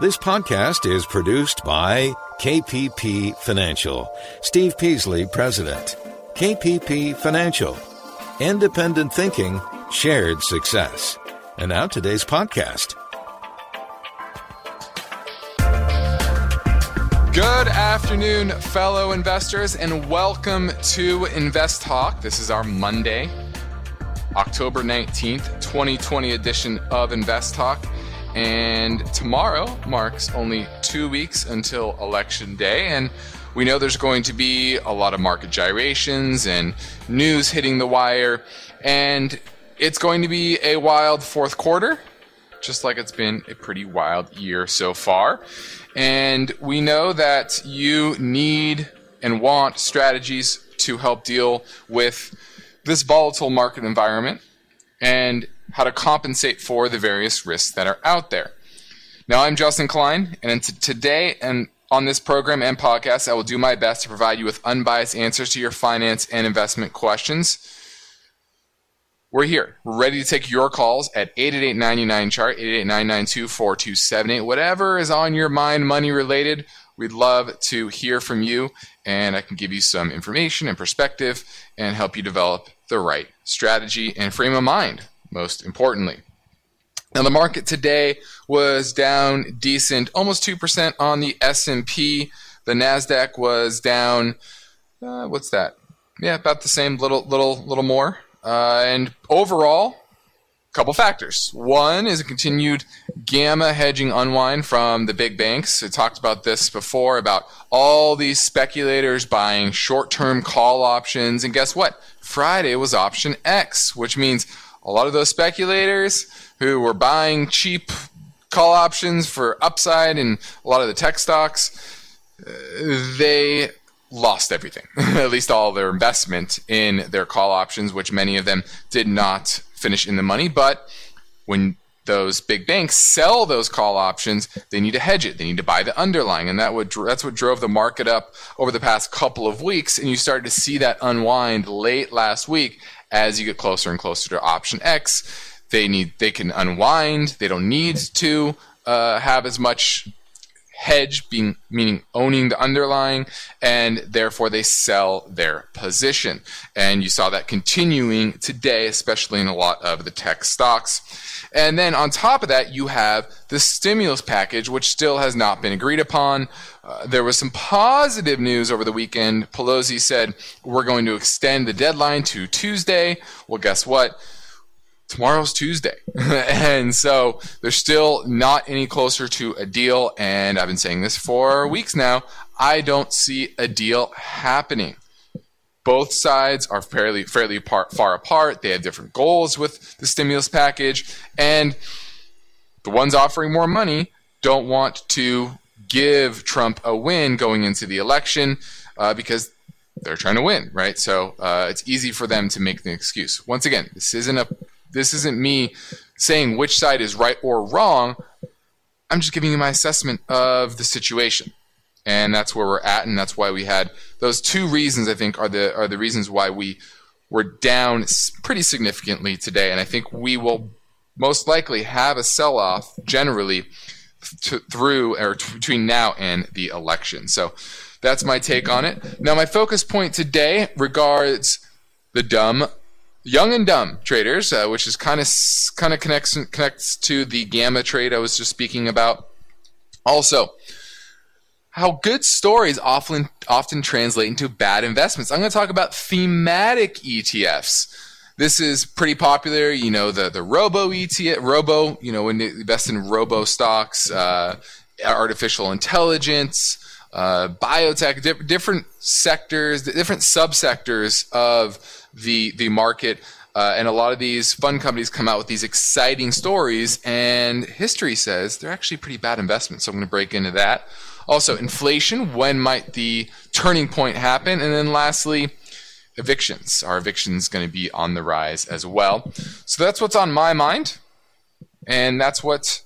This podcast is produced by KPP Financial. Steve Peasley, President. KPP Financial. Independent thinking, shared success. And now today's podcast. Good afternoon, fellow investors, and welcome to Invest Talk. This is our Monday, October 19th, 2020 edition of Invest Talk. And tomorrow marks only two weeks until Election Day. And we know there's going to be a lot of market gyrations and news hitting the wire. And it's going to be a wild fourth quarter, just like it's been a pretty wild year so far. And we know that you need and want strategies to help deal with this volatile market environment. And how to compensate for the various risks that are out there. Now, I'm Justin Klein, and today and on this program and podcast, I will do my best to provide you with unbiased answers to your finance and investment questions. We're here, We're ready to take your calls at 888-99-CHART, 888-992-4278. Whatever is on your mind, money related, we'd love to hear from you, and I can give you some information and perspective and help you develop the right strategy and frame of mind most importantly. Now the market today was down decent, almost 2% on the S&P. The Nasdaq was down uh, what's that? Yeah, about the same little little little more. Uh, and overall, a couple factors. One is a continued gamma hedging unwind from the big banks. I talked about this before about all these speculators buying short-term call options and guess what? Friday was option X, which means a lot of those speculators who were buying cheap call options for upside and a lot of the tech stocks, uh, they lost everything, at least all their investment in their call options, which many of them did not finish in the money. But when those big banks sell those call options, they need to hedge it. They need to buy the underlying, and that would that's what drove the market up over the past couple of weeks. And you started to see that unwind late last week as you get closer and closer to option X, they need they can unwind. They don't need to uh, have as much hedge being meaning owning the underlying and therefore they sell their position and you saw that continuing today especially in a lot of the tech stocks and then on top of that you have the stimulus package which still has not been agreed upon uh, there was some positive news over the weekend pelosi said we're going to extend the deadline to tuesday well guess what tomorrow's Tuesday. and so they're still not any closer to a deal. And I've been saying this for weeks now. I don't see a deal happening. Both sides are fairly fairly par- far apart. They have different goals with the stimulus package, and the ones offering more money don't want to give Trump a win going into the election uh, because they're trying to win, right? So uh, it's easy for them to make the excuse. Once again, this isn't a this isn't me saying which side is right or wrong. I'm just giving you my assessment of the situation. And that's where we're at, and that's why we had those two reasons. I think are the are the reasons why we were down pretty significantly today. And I think we will most likely have a sell off generally through or t- between now and the election. So that's my take on it. Now, my focus point today regards the dumb young and dumb traders, uh, which is kind of kind of connects connects to the gamma trade I was just speaking about. Also, how good stories often often translate into bad investments. I'm going to talk about thematic ETFs. This is pretty popular. You know the the Robo ETF, Robo. You know when you invest in Robo stocks, uh, artificial intelligence. Uh, biotech, di- different sectors, different subsectors of the the market. Uh, and a lot of these fund companies come out with these exciting stories, and history says they're actually pretty bad investments. So I'm going to break into that. Also, inflation. When might the turning point happen? And then lastly, evictions. Are evictions going to be on the rise as well? So that's what's on my mind, and that's what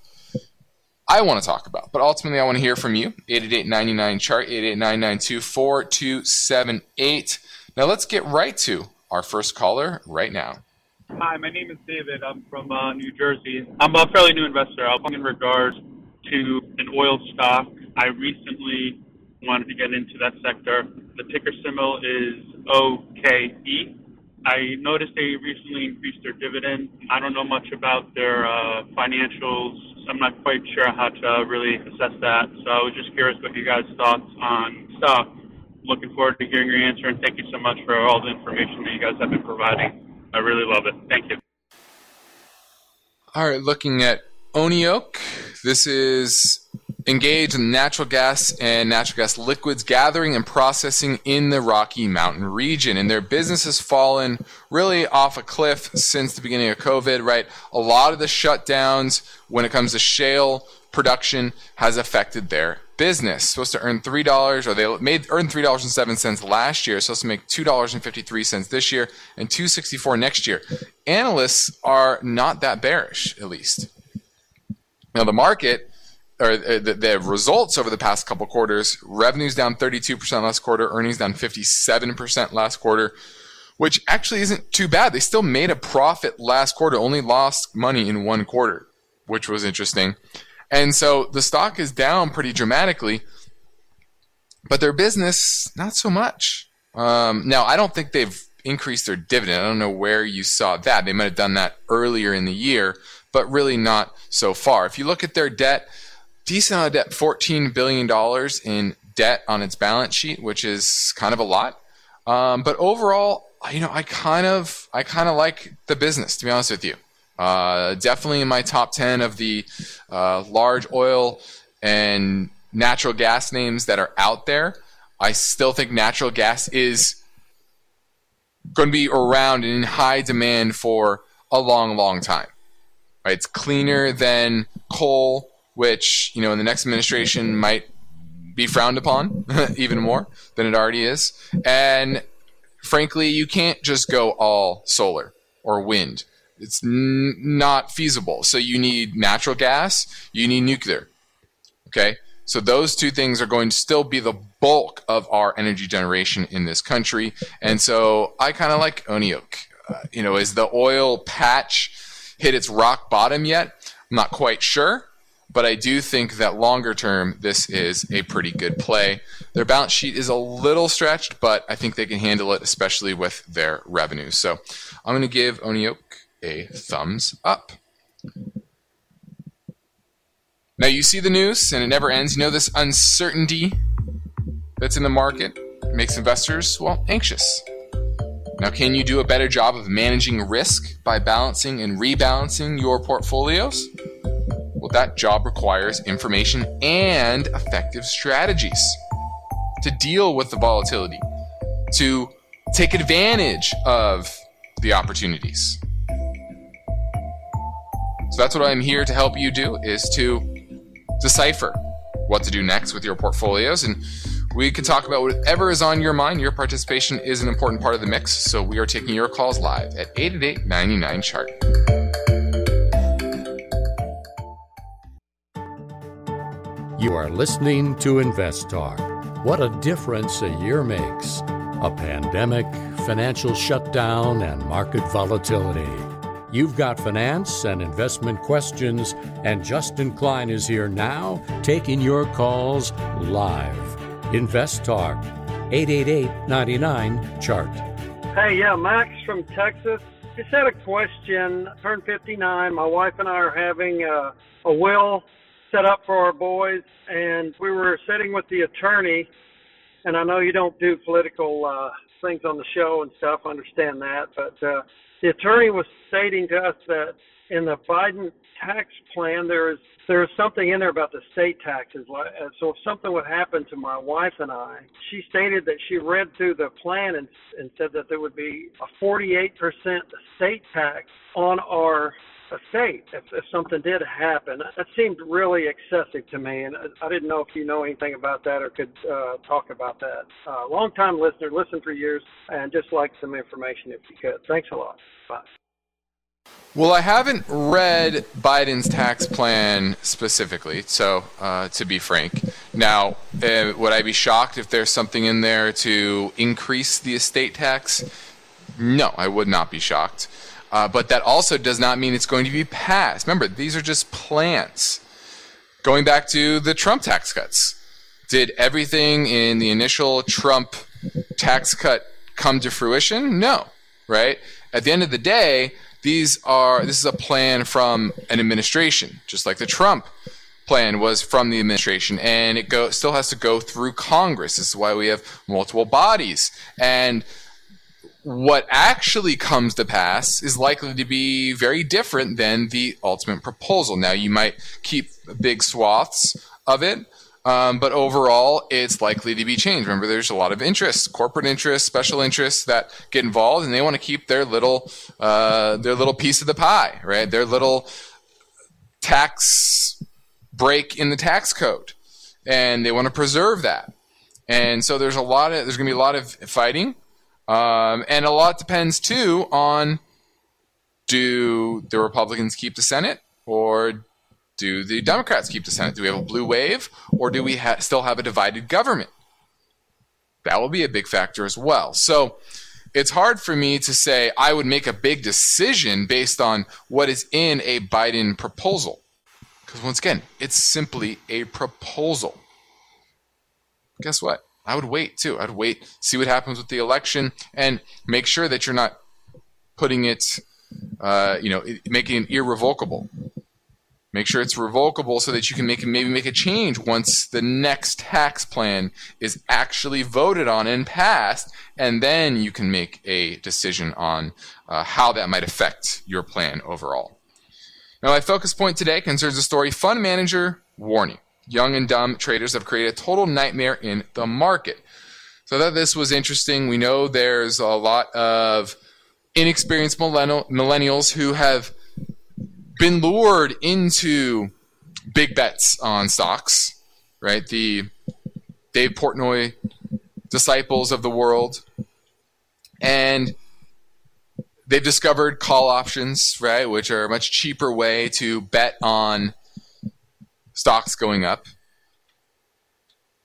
I want to talk about. But ultimately, I want to hear from you. 888 chart 888 4278 Now let's get right to our first caller right now. Hi, my name is David. I'm from uh, New Jersey. I'm a fairly new investor. I'm in regards into an oil stock. I recently wanted to get into that sector. The ticker symbol is OKE. I noticed they recently increased their dividend. I don't know much about their uh, financials. I'm not quite sure how to really assess that. So I was just curious what you guys' thoughts on stock. Looking forward to hearing your answer, and thank you so much for all the information that you guys have been providing. I really love it. Thank you. All right, looking at Oneok. This is engaged in natural gas and natural gas liquids gathering and processing in the Rocky Mountain region. And their business has fallen really off a cliff since the beginning of COVID, right? A lot of the shutdowns when it comes to shale production has affected their business. Supposed to earn three dollars, or they made earned three dollars and seven cents last year. Supposed to make two dollars and fifty three cents this year and two sixty four next year. Analysts are not that bearish, at least. Now the market or uh, the, the, results over the past couple quarters, revenues down 32% last quarter, earnings down 57% last quarter, which actually isn't too bad. They still made a profit last quarter, only lost money in one quarter, which was interesting. And so the stock is down pretty dramatically, but their business, not so much. Um, now, I don't think they've increased their dividend. I don't know where you saw that. They might have done that earlier in the year, but really not so far. If you look at their debt, decent amount of debt, $14 billion in debt on its balance sheet, which is kind of a lot. Um, but overall, you know, I kind of, I kind of like the business, to be honest with you. Uh, definitely in my top 10 of the uh, large oil and natural gas names that are out there. I still think natural gas is going to be around and in high demand for a long, long time. Right? It's cleaner than coal which you know in the next administration might be frowned upon even more than it already is. And frankly, you can't just go all solar or wind. It's n- not feasible. So you need natural gas, you need nuclear. Okay? So those two things are going to still be the bulk of our energy generation in this country. And so I kind of like Oneok. Uh, you know, is the oil patch hit its rock bottom yet? I'm not quite sure but I do think that longer term, this is a pretty good play. Their balance sheet is a little stretched, but I think they can handle it, especially with their revenue. So I'm going to give Oneok a thumbs up. Now you see the news, and it never ends. You know this uncertainty that's in the market makes investors well anxious. Now, can you do a better job of managing risk by balancing and rebalancing your portfolios? Well, that job requires information and effective strategies to deal with the volatility, to take advantage of the opportunities. So that's what I'm here to help you do is to decipher what to do next with your portfolios and we can talk about whatever is on your mind. Your participation is an important part of the mix, so we are taking your calls live at 888 99 chart. You are listening to Invest Talk. What a difference a year makes. A pandemic, financial shutdown, and market volatility. You've got finance and investment questions, and Justin Klein is here now taking your calls live. Invest Talk, 888 99 Chart. Hey, yeah, Max from Texas. Just had a question. Turned 59. My wife and I are having a, a will set up for our boys, and we were sitting with the attorney. And I know you don't do political uh, things on the show and stuff. I understand that, but uh, the attorney was stating to us that in the Biden tax plan there is there is something in there about the state taxes. Uh, so if something would happen to my wife and I, she stated that she read through the plan and, and said that there would be a 48% state tax on our estate if, if something did happen. That seemed really excessive to me, and I, I didn't know if you know anything about that or could uh, talk about that. Uh, long time listener, listened for years, and just like some information if you could. Thanks a lot. Bye. Well, I haven't read Biden's tax plan specifically, so uh, to be frank. Now, uh, would I be shocked if there's something in there to increase the estate tax? No, I would not be shocked. Uh, but that also does not mean it's going to be passed. Remember, these are just plans. going back to the Trump tax cuts, did everything in the initial Trump tax cut come to fruition? No, right? At the end of the day, these are this is a plan from an administration, just like the Trump plan was from the administration, and it go still has to go through Congress. This is why we have multiple bodies and what actually comes to pass is likely to be very different than the ultimate proposal. Now, you might keep big swaths of it, um, but overall, it's likely to be changed. Remember, there's a lot of interests, corporate interests, special interests that get involved, and they want to keep their little uh, their little piece of the pie, right? Their little tax break in the tax code, and they want to preserve that. And so there's a lot of there's going to be a lot of fighting. Um, and a lot depends too on do the Republicans keep the Senate or do the Democrats keep the Senate? Do we have a blue wave or do we ha- still have a divided government? That will be a big factor as well. So it's hard for me to say I would make a big decision based on what is in a Biden proposal. Because once again, it's simply a proposal. Guess what? I would wait too. I'd wait, see what happens with the election, and make sure that you're not putting it, uh, you know, making it irrevocable. Make sure it's revocable so that you can make maybe make a change once the next tax plan is actually voted on and passed, and then you can make a decision on uh, how that might affect your plan overall. Now, my focus point today concerns the story Fund Manager Warning young and dumb traders have created a total nightmare in the market. So that this was interesting. We know there's a lot of inexperienced millennials who have been lured into big bets on stocks, right? The Dave Portnoy disciples of the world. And they've discovered call options, right, which are a much cheaper way to bet on stocks going up.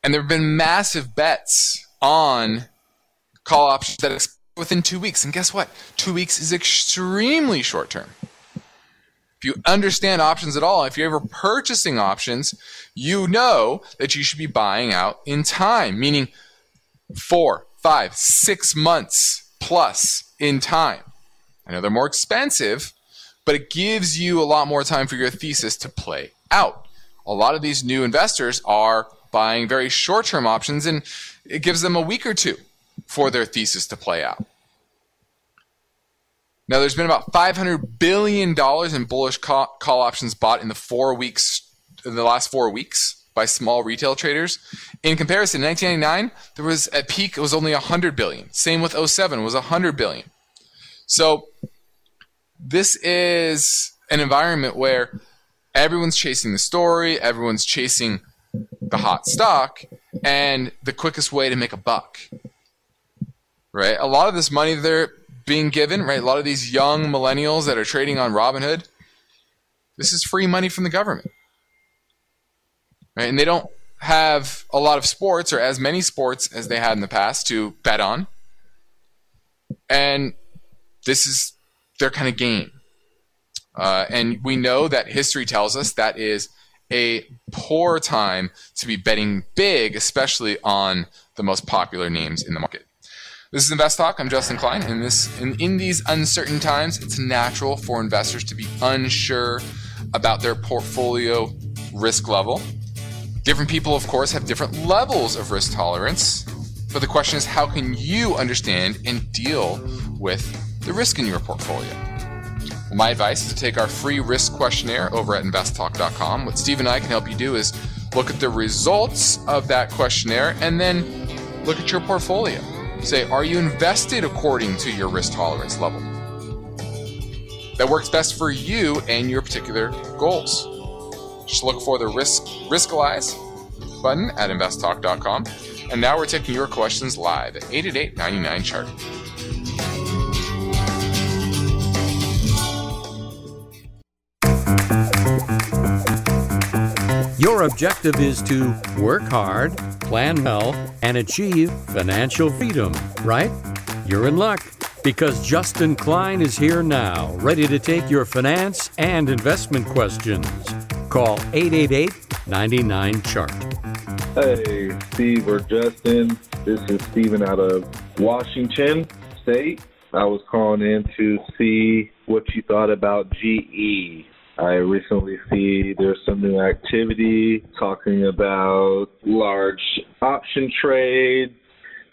And there have been massive bets on call options that within two weeks. And guess what? Two weeks is extremely short term. If you understand options at all, if you're ever purchasing options, you know that you should be buying out in time, meaning four, five, six months plus in time. I know they're more expensive, but it gives you a lot more time for your thesis to play out a lot of these new investors are buying very short term options, and it gives them a week or two for their thesis to play out. Now, there's been about $500 billion in bullish call, options bought in the four weeks, in the last four weeks by small retail traders. In comparison, in 1999, there was at peak it was only 100 billion. Same with 07 was 100 billion. So this is an environment where everyone's chasing the story, everyone's chasing the hot stock, and the quickest way to make a buck. Right? A lot of this money they're being given, right? A lot of these young millennials that are trading on Robinhood, this is free money from the government. Right? And they don't have a lot of sports or as many sports as they had in the past to bet on. And this is their kind of game. Uh, and we know that history tells us that is a poor time to be betting big, especially on the most popular names in the market. This is Invest Talk. I'm Justin Klein. In this, in, in these uncertain times, it's natural for investors to be unsure about their portfolio risk level. Different people, of course, have different levels of risk tolerance. But the question is, how can you understand and deal with the risk in your portfolio? Well, my advice is to take our free risk questionnaire over at investtalk.com. What Steve and I can help you do is look at the results of that questionnaire and then look at your portfolio. Say, are you invested according to your risk tolerance level? That works best for you and your particular goals. Just look for the risk riskalyze button at investtalk.com. And now we're taking your questions live at 888 99 chart. Your objective is to work hard, plan well, and achieve financial freedom, right? You're in luck because Justin Klein is here now, ready to take your finance and investment questions. Call 888 99 Chart. Hey, Steve or Justin. This is Steven out of Washington State. I was calling in to see what you thought about GE. I recently see there's some new activity talking about large option trade,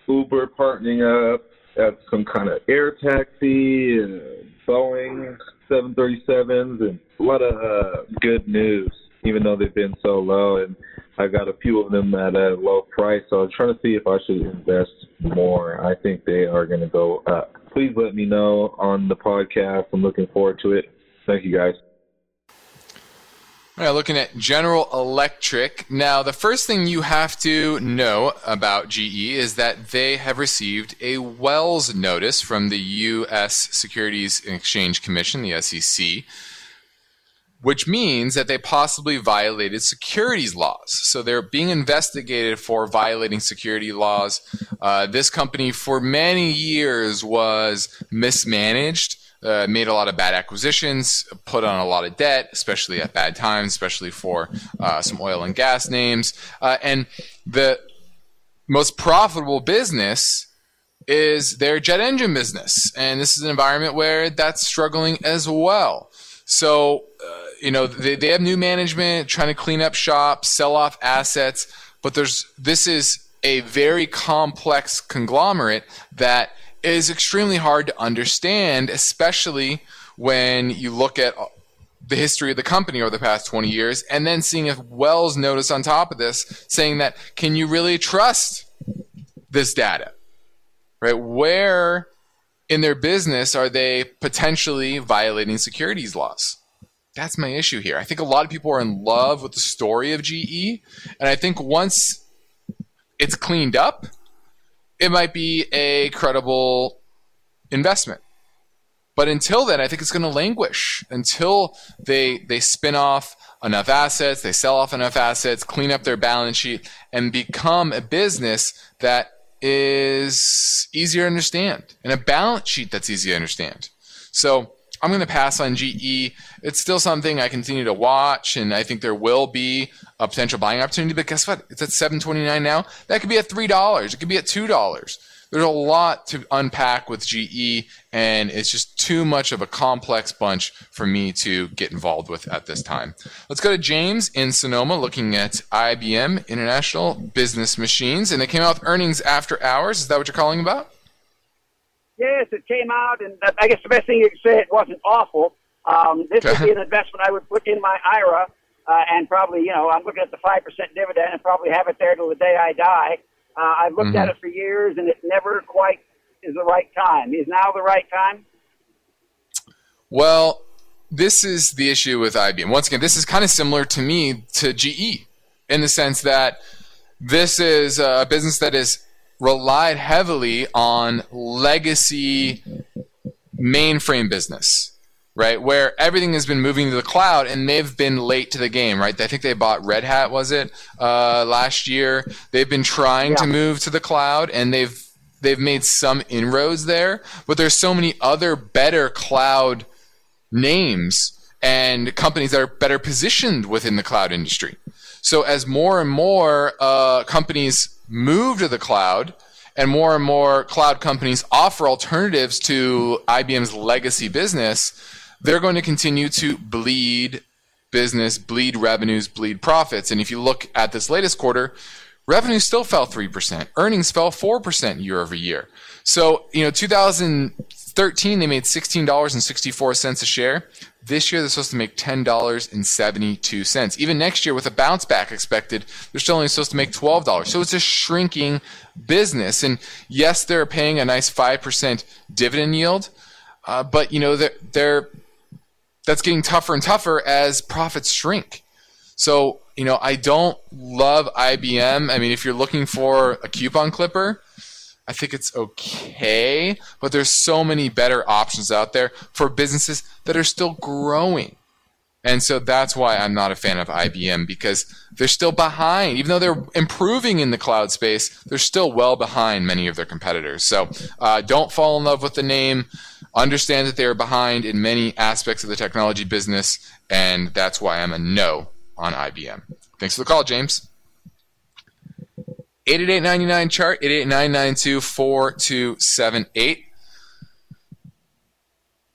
Uber partnering up at some kind of air taxi, and Boeing 737s, and a lot of uh, good news, even though they've been so low. And I got a few of them at a low price, so I'm trying to see if I should invest more. I think they are going to go up. Please let me know on the podcast. I'm looking forward to it. Thank you, guys. All right, looking at General Electric. Now, the first thing you have to know about GE is that they have received a Wells notice from the U.S. Securities and Exchange Commission, the SEC, which means that they possibly violated securities laws. So they're being investigated for violating security laws. Uh, this company, for many years, was mismanaged uh, made a lot of bad acquisitions, put on a lot of debt, especially at bad times, especially for uh, some oil and gas names. Uh, and the most profitable business is their jet engine business. And this is an environment where that's struggling as well. So, uh, you know, they, they have new management trying to clean up shop, sell off assets, but there's this is a very complex conglomerate that – is extremely hard to understand, especially when you look at the history of the company over the past 20 years and then seeing a Wells notice on top of this saying that can you really trust this data? Right? Where in their business are they potentially violating securities laws? That's my issue here. I think a lot of people are in love with the story of GE, and I think once it's cleaned up, it might be a credible investment. But until then, I think it's going to languish until they they spin off enough assets, they sell off enough assets, clean up their balance sheet, and become a business that is easier to understand and a balance sheet that's easy to understand. So I'm going to pass on GE. It's still something I continue to watch, and I think there will be a potential buying opportunity. But guess what? It's at 7.29 now. That could be at three dollars. It could be at two dollars. There's a lot to unpack with GE, and it's just too much of a complex bunch for me to get involved with at this time. Let's go to James in Sonoma, looking at IBM International Business Machines, and they came out with earnings after hours. Is that what you're calling about? Yes, it came out, and I guess the best thing you could say it wasn't awful. Um, this would be an investment I would put in my IRA, uh, and probably, you know, I'm looking at the five percent dividend, and probably have it there till the day I die. Uh, I've looked mm-hmm. at it for years, and it never quite is the right time. Is now the right time? Well, this is the issue with IBM. Once again, this is kind of similar to me to GE in the sense that this is a business that is relied heavily on legacy mainframe business, right? Where everything has been moving to the cloud and they've been late to the game, right? I think they bought Red Hat, was it, uh, last year? They've been trying yeah. to move to the cloud and they've they've made some inroads there, but there's so many other better cloud names and companies that are better positioned within the cloud industry. So as more and more uh, companies move to the cloud and more and more cloud companies offer alternatives to IBM's legacy business, they're going to continue to bleed business, bleed revenues, bleed profits. And if you look at this latest quarter, revenue still fell 3%, earnings fell 4% year over year. So, you know, 2013, they made $16.64 a share. This year, they're supposed to make $10.72. Even next year, with a bounce back expected, they're still only supposed to make $12. So it's a shrinking business. And yes, they're paying a nice 5% dividend yield, uh, but, you know, they're, they're, that's getting tougher and tougher as profits shrink. So, you know, I don't love IBM. I mean, if you're looking for a coupon clipper, I think it's okay, but there's so many better options out there for businesses that are still growing. And so that's why I'm not a fan of IBM because they're still behind. Even though they're improving in the cloud space, they're still well behind many of their competitors. So uh, don't fall in love with the name. Understand that they are behind in many aspects of the technology business, and that's why I'm a no on IBM. Thanks for the call, James. 888 chart 88992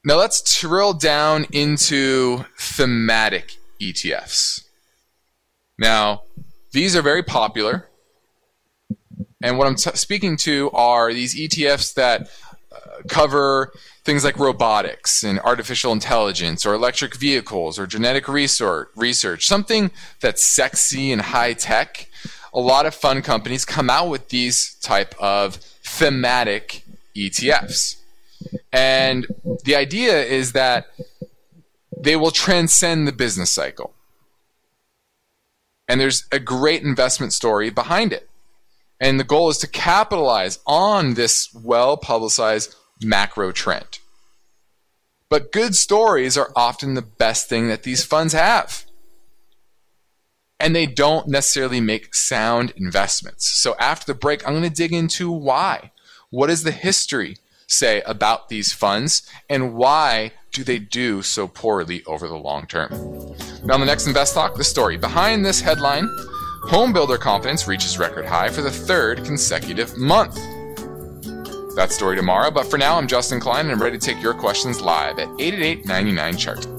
Now let's drill down into thematic ETFs. Now, these are very popular. And what I'm t- speaking to are these ETFs that uh, cover things like robotics and artificial intelligence or electric vehicles or genetic research, research something that's sexy and high tech. A lot of fund companies come out with these type of thematic ETFs. And the idea is that they will transcend the business cycle. And there's a great investment story behind it. And the goal is to capitalize on this well publicized macro trend. But good stories are often the best thing that these funds have. And they don't necessarily make sound investments. So after the break, I'm going to dig into why. What is the history say about these funds and why do they do so poorly over the long term? Now, on the next Invest Talk, the story behind this headline Home builder confidence reaches record high for the third consecutive month. That story tomorrow, but for now, I'm Justin Klein and I'm ready to take your questions live at 888 99 Chart.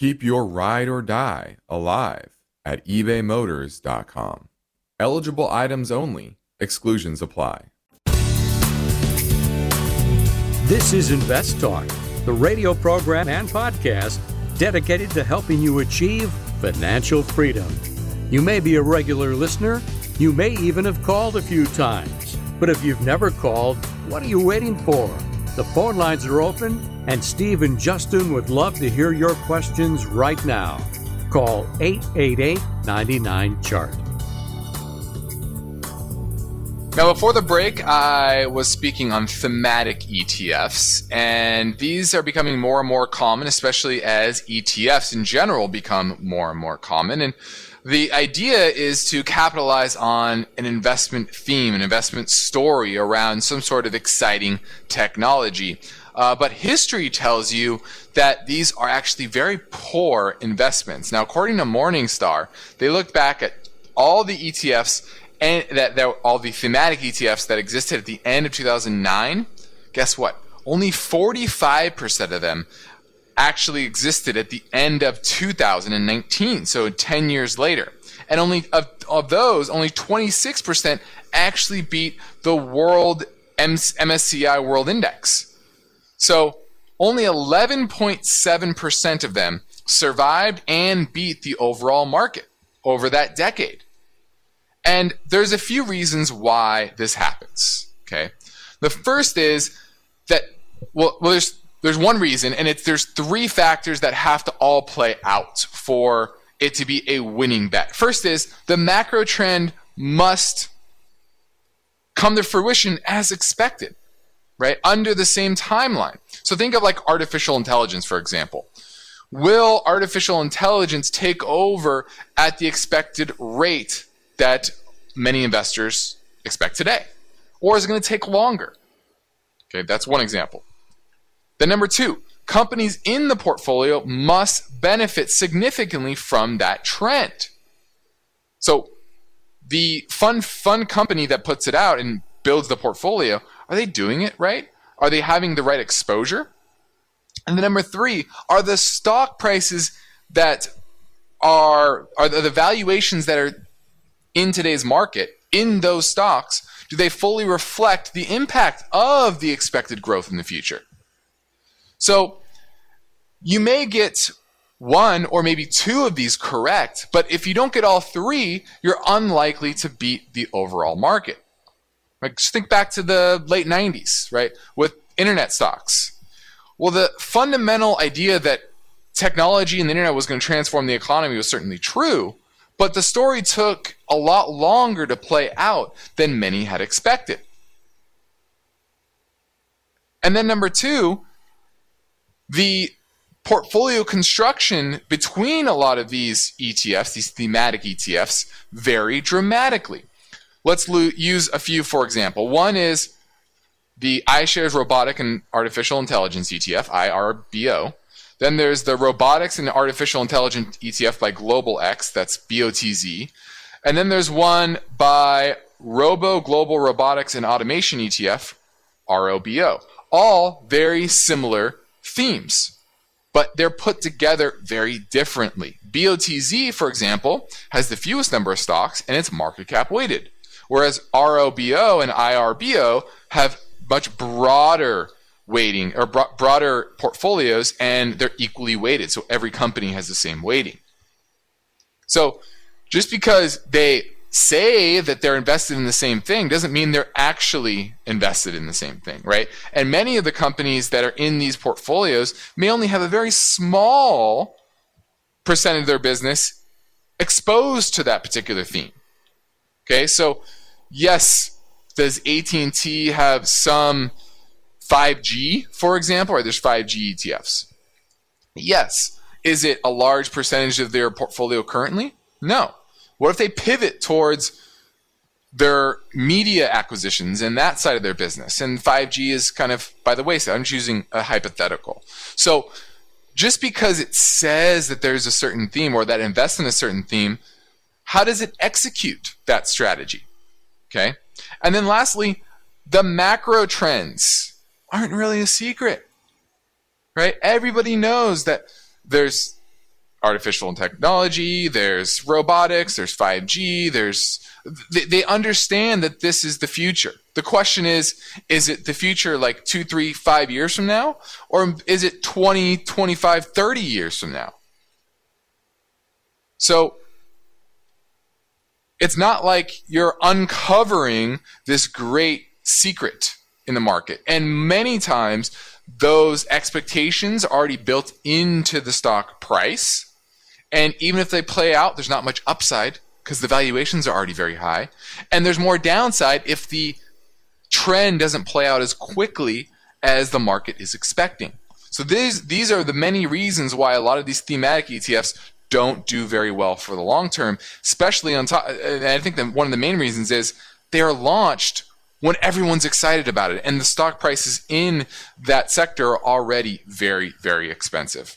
Keep your ride or die alive at ebaymotors.com. Eligible items only, exclusions apply. This is Invest Talk, the radio program and podcast dedicated to helping you achieve financial freedom. You may be a regular listener. You may even have called a few times. But if you've never called, what are you waiting for? The phone lines are open, and Steve and Justin would love to hear your questions right now. Call 888 99 Chart. Now, before the break, I was speaking on thematic ETFs, and these are becoming more and more common, especially as ETFs in general become more and more common. And the idea is to capitalize on an investment theme, an investment story around some sort of exciting technology. Uh, but history tells you that these are actually very poor investments. Now, according to Morningstar, they looked back at all the ETFs and that, that all the thematic ETFs that existed at the end of 2009. Guess what? Only 45% of them actually existed at the end of 2019, so 10 years later. And only of, of those, only 26% actually beat the world MSCI World Index. So only 11.7% of them survived and beat the overall market over that decade. And there's a few reasons why this happens. Okay. The first is that well, well there's there's one reason, and it's there's three factors that have to all play out for it to be a winning bet. First is the macro trend must come to fruition as expected, right? Under the same timeline. So think of like artificial intelligence, for example. Will artificial intelligence take over at the expected rate that many investors expect today? Or is it going to take longer? Okay, that's one example. Then, number two, companies in the portfolio must benefit significantly from that trend. So, the fund fund company that puts it out and builds the portfolio, are they doing it right? Are they having the right exposure? And then number three, are the stock prices that are are the valuations that are in today's market in those stocks, do they fully reflect the impact of the expected growth in the future? So you may get one or maybe two of these correct, but if you don't get all three, you're unlikely to beat the overall market. Like just think back to the late 90s, right? With internet stocks. Well, the fundamental idea that technology and the internet was going to transform the economy was certainly true, but the story took a lot longer to play out than many had expected. And then number two, the portfolio construction between a lot of these ETFs, these thematic ETFs, vary dramatically. Let's lo- use a few for example. One is the iShares Robotic and Artificial Intelligence ETF, IRBO. Then there's the Robotics and Artificial Intelligence ETF by Global X, that's BOTZ. And then there's one by Robo Global Robotics and Automation ETF, ROBO. All very similar themes, but they're put together very differently. BOTZ, for example, has the fewest number of stocks and it's market cap weighted, whereas ROBO and IRBO have much broader weighting or bro- broader portfolios and they're equally weighted. So every company has the same weighting. So just because they say that they're invested in the same thing doesn't mean they're actually invested in the same thing, right? And many of the companies that are in these portfolios may only have a very small percentage of their business exposed to that particular theme. Okay? So yes, does AT&T have some 5G, for example, or there's 5G ETFs? Yes. Is it a large percentage of their portfolio currently? No. What if they pivot towards their media acquisitions and that side of their business? And 5G is kind of by the wayside. I'm choosing a hypothetical. So just because it says that there's a certain theme or that invests in a certain theme, how does it execute that strategy? Okay. And then lastly, the macro trends aren't really a secret, right? Everybody knows that there's artificial technology, there's robotics, there's 5G, there's they, they understand that this is the future. The question is, is it the future like two, three, five years from now? Or is it 20, 25, 30 years from now? So it's not like you're uncovering this great secret in the market. And many times, those expectations are already built into the stock price. And even if they play out, there's not much upside because the valuations are already very high. And there's more downside if the trend doesn't play out as quickly as the market is expecting. So these these are the many reasons why a lot of these thematic ETFs don't do very well for the long term, especially on top. And I think that one of the main reasons is they are launched when everyone's excited about it, and the stock prices in that sector are already very, very expensive.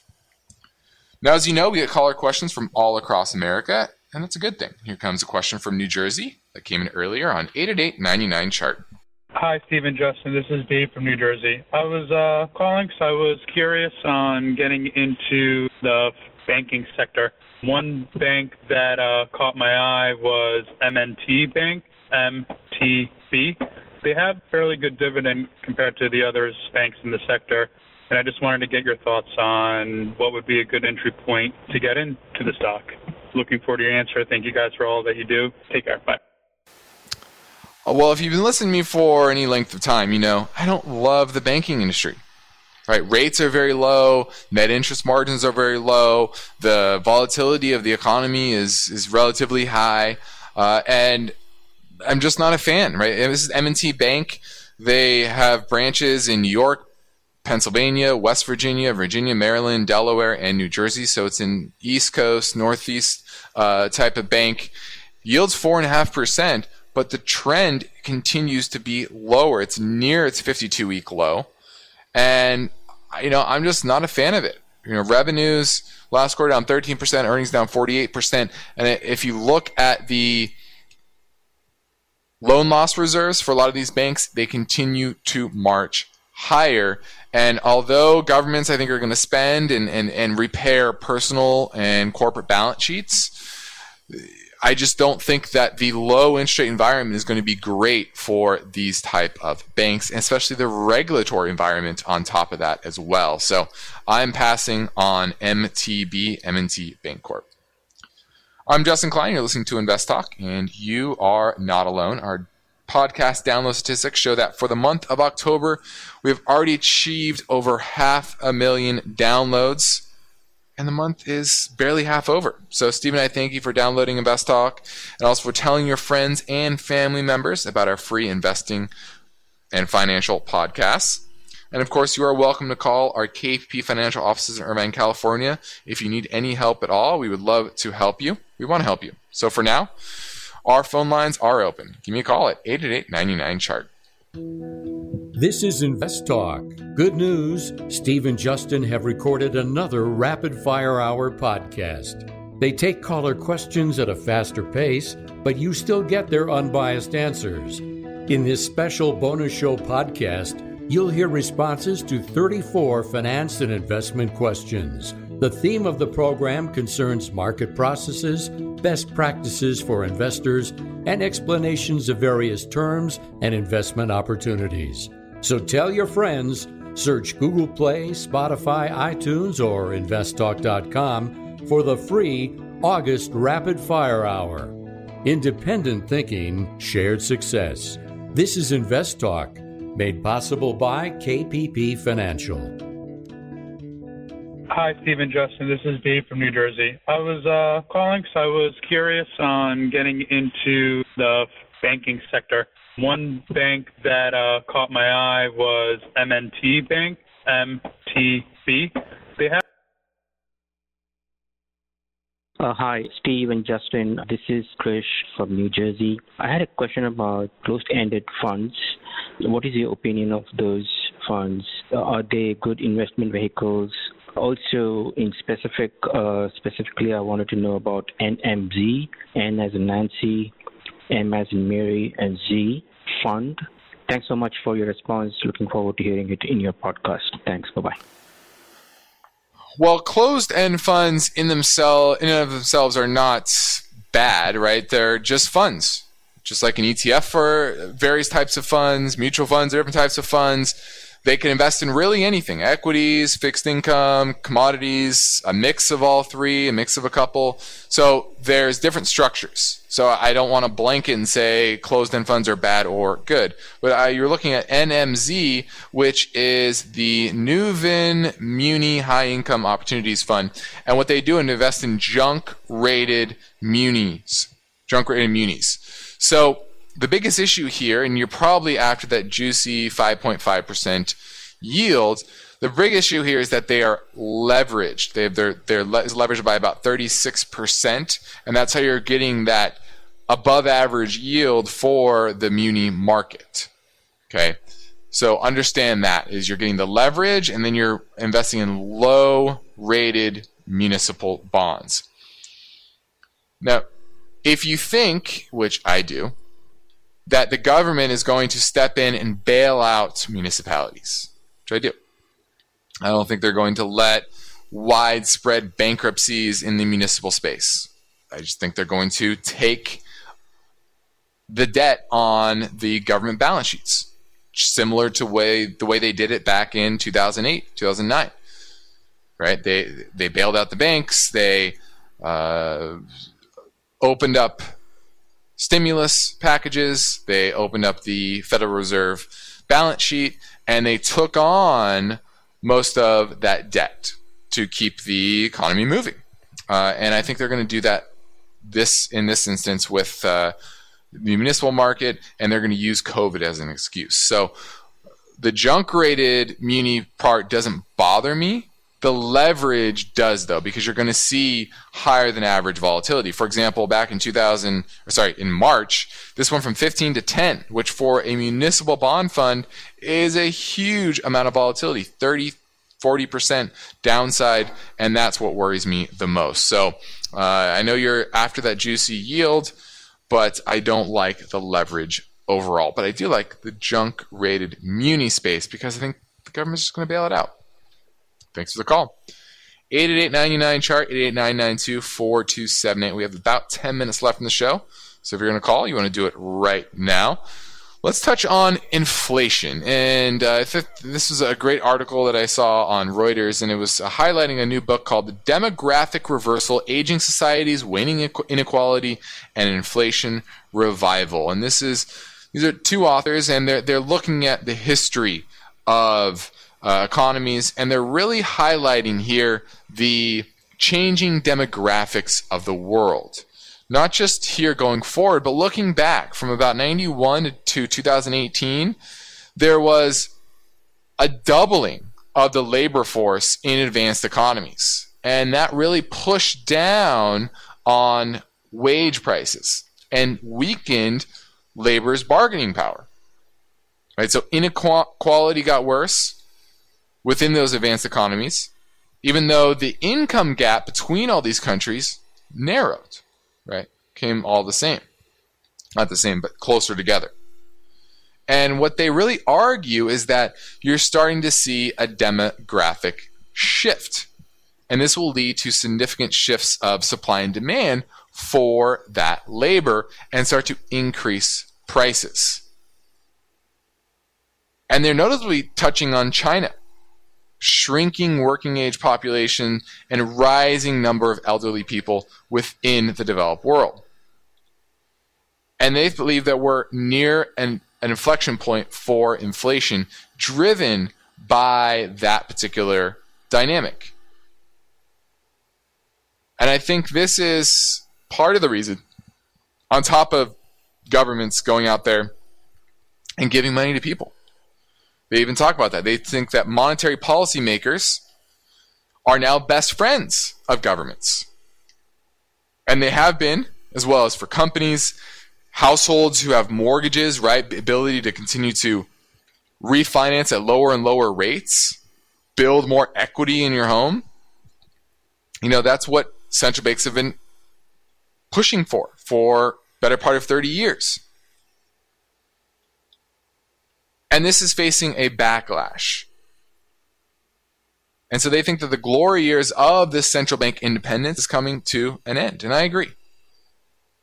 Now, as you know, we get caller questions from all across America, and that's a good thing. Here comes a question from New Jersey that came in earlier on 888 chart. Hi, Stephen Justin. This is Dave from New Jersey. I was uh, calling because I was curious on getting into the banking sector. One bank that uh, caught my eye was M&T Bank, MTB. They have fairly good dividend compared to the other banks in the sector. And I just wanted to get your thoughts on what would be a good entry point to get into the stock. Looking forward to your answer. Thank you guys for all that you do. Take care. Bye. Uh, well, if you've been listening to me for any length of time, you know I don't love the banking industry. Right, rates are very low, net interest margins are very low, the volatility of the economy is is relatively high, uh, and I'm just not a fan. Right, this is M&T Bank. They have branches in New York, Pennsylvania, West Virginia, Virginia, Maryland, Delaware, and New Jersey. So it's an East Coast, Northeast uh, type of bank. Yields four and a half percent but the trend continues to be lower. It's near its 52 week low. And, you know, I'm just not a fan of it. You know, revenues last quarter down 13%, earnings down 48%. And if you look at the loan loss reserves for a lot of these banks, they continue to march higher. And although governments, I think, are going to spend and, and, and repair personal and corporate balance sheets, I just don't think that the low interest rate environment is going to be great for these type of banks, and especially the regulatory environment on top of that as well. So I'm passing on MTB, M&T Bancorp. I'm Justin Klein. You're listening to Invest Talk, and you are not alone. Our podcast download statistics show that for the month of October, we've already achieved over half a million downloads and the month is barely half over. So, Stephen, I thank you for downloading Invest Talk and also for telling your friends and family members about our free investing and financial podcasts. And of course, you are welcome to call our KPP financial offices in Irvine, California. If you need any help at all, we would love to help you. We want to help you. So for now, our phone lines are open. Give me a call at 888 99 chart. This is Invest Talk. Good news Steve and Justin have recorded another Rapid Fire Hour podcast. They take caller questions at a faster pace, but you still get their unbiased answers. In this special bonus show podcast, you'll hear responses to 34 finance and investment questions. The theme of the program concerns market processes, best practices for investors, and explanations of various terms and investment opportunities. So tell your friends, search Google Play, Spotify, iTunes, or investtalk.com for the free August Rapid Fire Hour. Independent thinking, shared success. This is Invest Talk, made possible by KPP Financial. Hi, Stephen Justin. This is Dave from New Jersey. I was uh, calling because I was curious on getting into the banking sector. One bank that uh, caught my eye was M&T Bank, MTB. They have. Uh, hi, Steve and Justin. This is Krish from New Jersey. I had a question about closed-ended funds. What is your opinion of those funds? Are they good investment vehicles? Also, in specific, uh, specifically, I wanted to know about NMZ, N as in Nancy, M as in Mary, and Z fund. Thanks so much for your response. Looking forward to hearing it in your podcast. Thanks. Bye bye. Well, closed-end funds in themselves, in and of themselves, are not bad, right? They're just funds, just like an ETF for various types of funds, mutual funds, different types of funds they can invest in really anything equities, fixed income, commodities, a mix of all three, a mix of a couple. So there's different structures. So I don't want to blanket and say closed end funds are bad or good. But uh, you're looking at NMZ, which is the Nuveen Muni High Income Opportunities Fund. And what they do is invest in junk rated munis. junk rated munis. So the biggest issue here, and you're probably after that juicy 5.5% yield, the big issue here is that they are leveraged. They have their, they're leveraged by about 36%, and that's how you're getting that above average yield for the muni market. Okay. So understand that is you're getting the leverage and then you're investing in low rated municipal bonds. Now, if you think, which I do, that the government is going to step in and bail out municipalities, which I do. I don't think they're going to let widespread bankruptcies in the municipal space. I just think they're going to take the debt on the government balance sheets, similar to way the way they did it back in 2008, 2009. Right? They they bailed out the banks. They uh, opened up stimulus packages. They opened up the Federal Reserve balance sheet, and they took on most of that debt to keep the economy moving. Uh, and I think they're going to do that this in this instance with uh, the municipal market, and they're going to use COVID as an excuse. So the junk rated muni part doesn't bother me. The leverage does though, because you're going to see higher than average volatility. For example, back in 2000, sorry, in March, this went from 15 to 10, which for a municipal bond fund is a huge amount of volatility, 30, 40% downside, and that's what worries me the most. So uh, I know you're after that juicy yield but I don't like the leverage overall. But I do like the junk rated muni space because I think the government's just going to bail it out. Thanks for the call. 888 chart 888 We have about 10 minutes left in the show. So if you're going to call, you want to do it right now. Let's touch on inflation. And uh, this was a great article that I saw on Reuters, and it was uh, highlighting a new book called The Demographic Reversal Aging Societies, Waning Inequality, and Inflation Revival. And this is these are two authors, and they're, they're looking at the history of uh, economies, and they're really highlighting here the changing demographics of the world not just here going forward, but looking back from about 91 to 2018, there was a doubling of the labor force in advanced economies. And that really pushed down on wage prices and weakened labor's bargaining power. Right? So inequality got worse within those advanced economies, even though the income gap between all these countries narrowed right, came all the same. Not the same, but closer together. And what they really argue is that you're starting to see a demographic shift. And this will lead to significant shifts of supply and demand for that labor and start to increase prices. And they're notably touching on China shrinking working age population, and rising number of elderly people within the developed world. And they believe that we're near an, an inflection point for inflation driven by that particular dynamic. And I think this is part of the reason, on top of governments going out there and giving money to people. They even talk about that. They think that monetary policymakers are now best friends of governments. And they have been, as well as for companies, households who have mortgages, right? The ability to continue to refinance at lower and lower rates, build more equity in your home. You know, that's what central banks have been pushing for for better part of 30 years. And this is facing a backlash. And so they think that the glory years of this central bank independence is coming to an end. And I agree.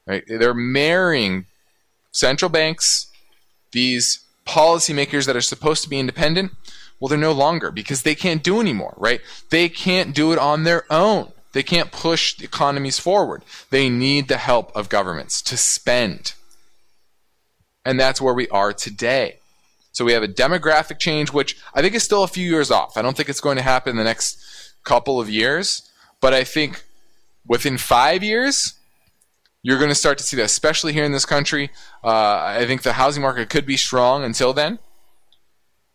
Right? They're marrying central banks, these policymakers that are supposed to be independent, well, they're no longer because they can't do anymore, right? They can't do it on their own. They can't push the economies forward. They need the help of governments to spend. And that's where we are today. So we have a demographic change, which I think is still a few years off. I don't think it's going to happen in the next couple of years, but I think within five years, You're going to start to see that, especially here in this country. Uh, I think the housing market could be strong until then,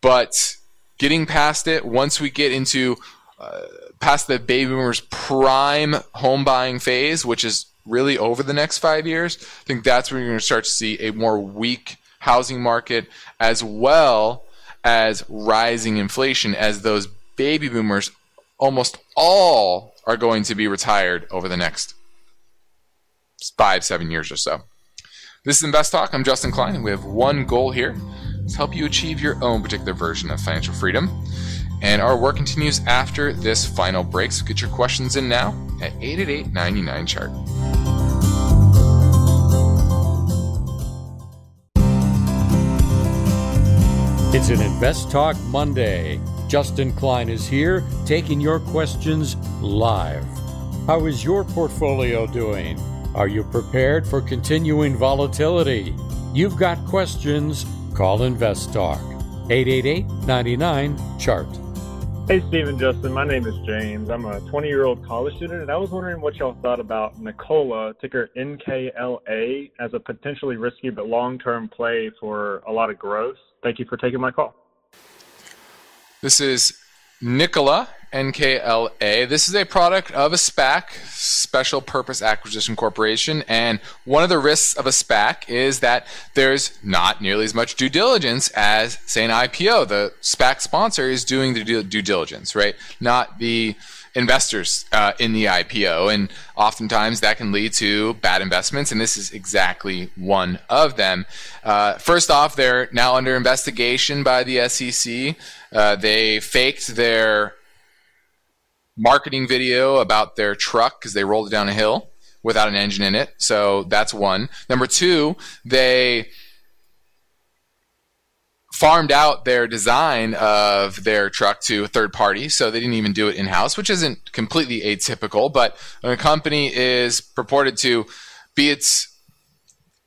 but getting past it, once we get into uh, past the baby boomers' prime home buying phase, which is really over the next five years, I think that's when you're going to start to see a more weak housing market as well as rising inflation as those baby boomers almost all are going to be retired over the next five, seven years or so. This is Invest Talk. I'm Justin Klein, and we have one goal here to help you achieve your own particular version of financial freedom. And our work continues after this final break. So get your questions in now at 888 99 chart. It's an Invest Talk Monday. Justin Klein is here taking your questions live. How is your portfolio doing? Are you prepared for continuing volatility? You've got questions, call Invest Talk. 888 99 Chart. Hey, Stephen Justin. My name is James. I'm a 20 year old college student, and I was wondering what y'all thought about Nikola, ticker NKLA, as a potentially risky but long term play for a lot of growth. Thank you for taking my call. This is Nikola, NKLA. This is a product of a SPAC, Special Purpose Acquisition Corporation. And one of the risks of a SPAC is that there's not nearly as much due diligence as, say, an IPO. The SPAC sponsor is doing the due diligence, right? Not the investors uh, in the IPO. And oftentimes that can lead to bad investments. And this is exactly one of them. Uh, first off, they're now under investigation by the SEC. Uh, they faked their marketing video about their truck because they rolled it down a hill without an engine in it. So that's one. Number two, they farmed out their design of their truck to a third party, so they didn't even do it in house, which isn't completely atypical. But when a company is purported to be its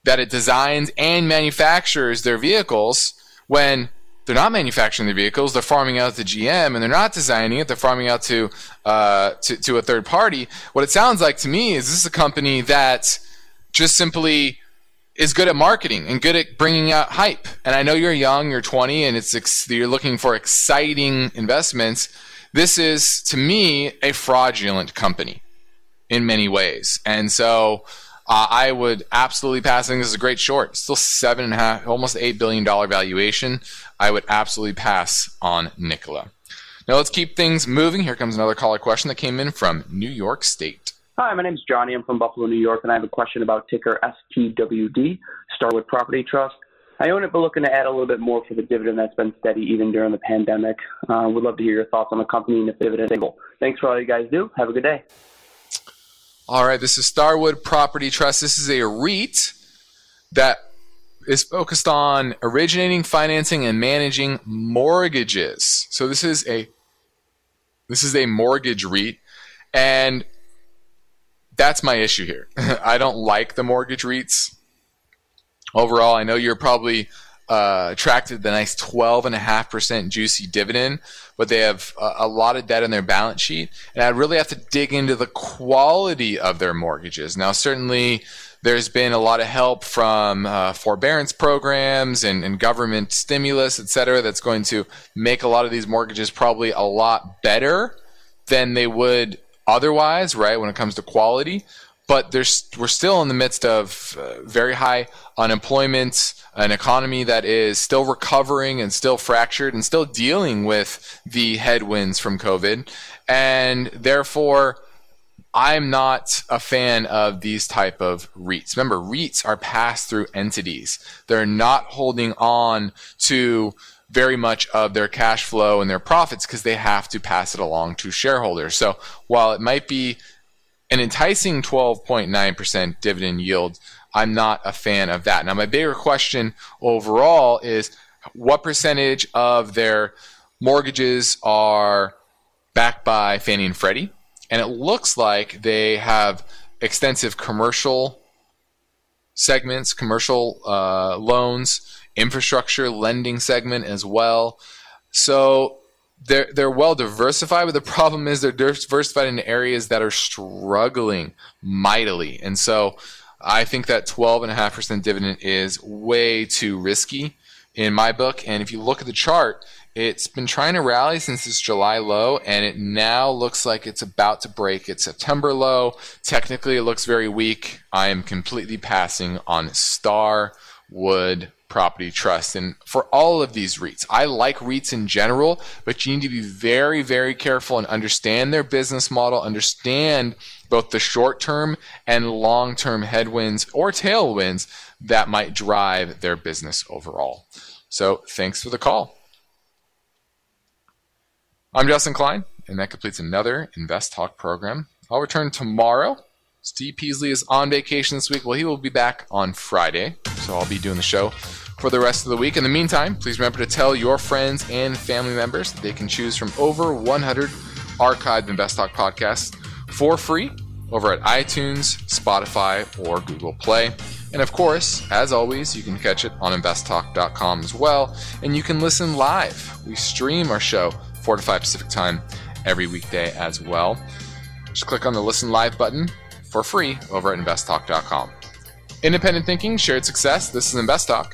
that it designs and manufactures their vehicles when they're not manufacturing the vehicles, they're farming out to GM, and they're not designing it, they're farming out to, uh, to, to a third party. What it sounds like to me is this is a company that just simply is good at marketing and good at bringing out hype. And I know you're young, you're 20, and it's ex- you're looking for exciting investments. This is, to me, a fraudulent company in many ways. And so uh, I would absolutely pass. I think this is a great short. Still seven and a half, almost eight billion dollar valuation. I would absolutely pass on Nikola. Now let's keep things moving. Here comes another caller question that came in from New York State. Hi, my name is Johnny. I'm from Buffalo, New York, and I have a question about ticker STWD, Starwood Property Trust. I own it, but looking to add a little bit more for the dividend that's been steady even during the pandemic. Uh, would love to hear your thoughts on the company and the dividend able. Thanks for all you guys do. Have a good day. All right, this is Starwood Property Trust. This is a REIT that is focused on originating, financing, and managing mortgages. So this is a this is a mortgage REIT, and that's my issue here. I don't like the mortgage REITs. Overall, I know you're probably uh, attracted the nice 12.5% juicy dividend, but they have a, a, lot of debt on their balance sheet. And I really have to dig into the quality of their mortgages. Now, certainly, there's been a lot of help from uh, forbearance programs and, and government stimulus, et cetera, that's going to make a lot of these mortgages probably a lot better than they would otherwise, right, when it comes to quality. But there's, we're still in the midst of uh, very high unemployment, an economy that is still recovering and still fractured and still dealing with the headwinds from COVID. And therefore, I'm not a fan of these type of REITs. Remember, REITs are pass-through entities. They're not holding on to very much of their cash flow and their profits because they have to pass it along to shareholders. So while it might be an enticing 12.9% dividend yield, I'm not a fan of that. Now, my bigger question overall is what percentage of their mortgages are backed by Fannie and Freddie? And it looks like they have extensive commercial segments, commercial uh, loans, infrastructure lending segment as well. So they're they're well diversified, but the problem is they're diversified in areas that are struggling mightily. And so I think that 12.5% dividend is way too risky in my book. And if you look at the chart, it's been trying to rally since its July low, and it now looks like it's about to break its September low. Technically, it looks very weak. I am completely passing on Starwood Property Trust. And for all of these REITs, I like REITs in general, but you need to be very, very careful and understand their business model, understand both the short term and long term headwinds or tailwinds that might drive their business overall. So, thanks for the call. I'm Justin Klein, and that completes another Invest Talk program. I'll return tomorrow. Steve Peasley is on vacation this week. Well, he will be back on Friday, so I'll be doing the show for the rest of the week. In the meantime, please remember to tell your friends and family members that they can choose from over 100 archived InvestTalk podcasts for free over at iTunes, Spotify, or Google Play. And of course, as always, you can catch it on investtalk.com as well. And you can listen live. We stream our show 4 to 5 Pacific time every weekday as well. Just click on the listen live button for free over at investtalk.com. Independent thinking, shared success. This is InvestTalk.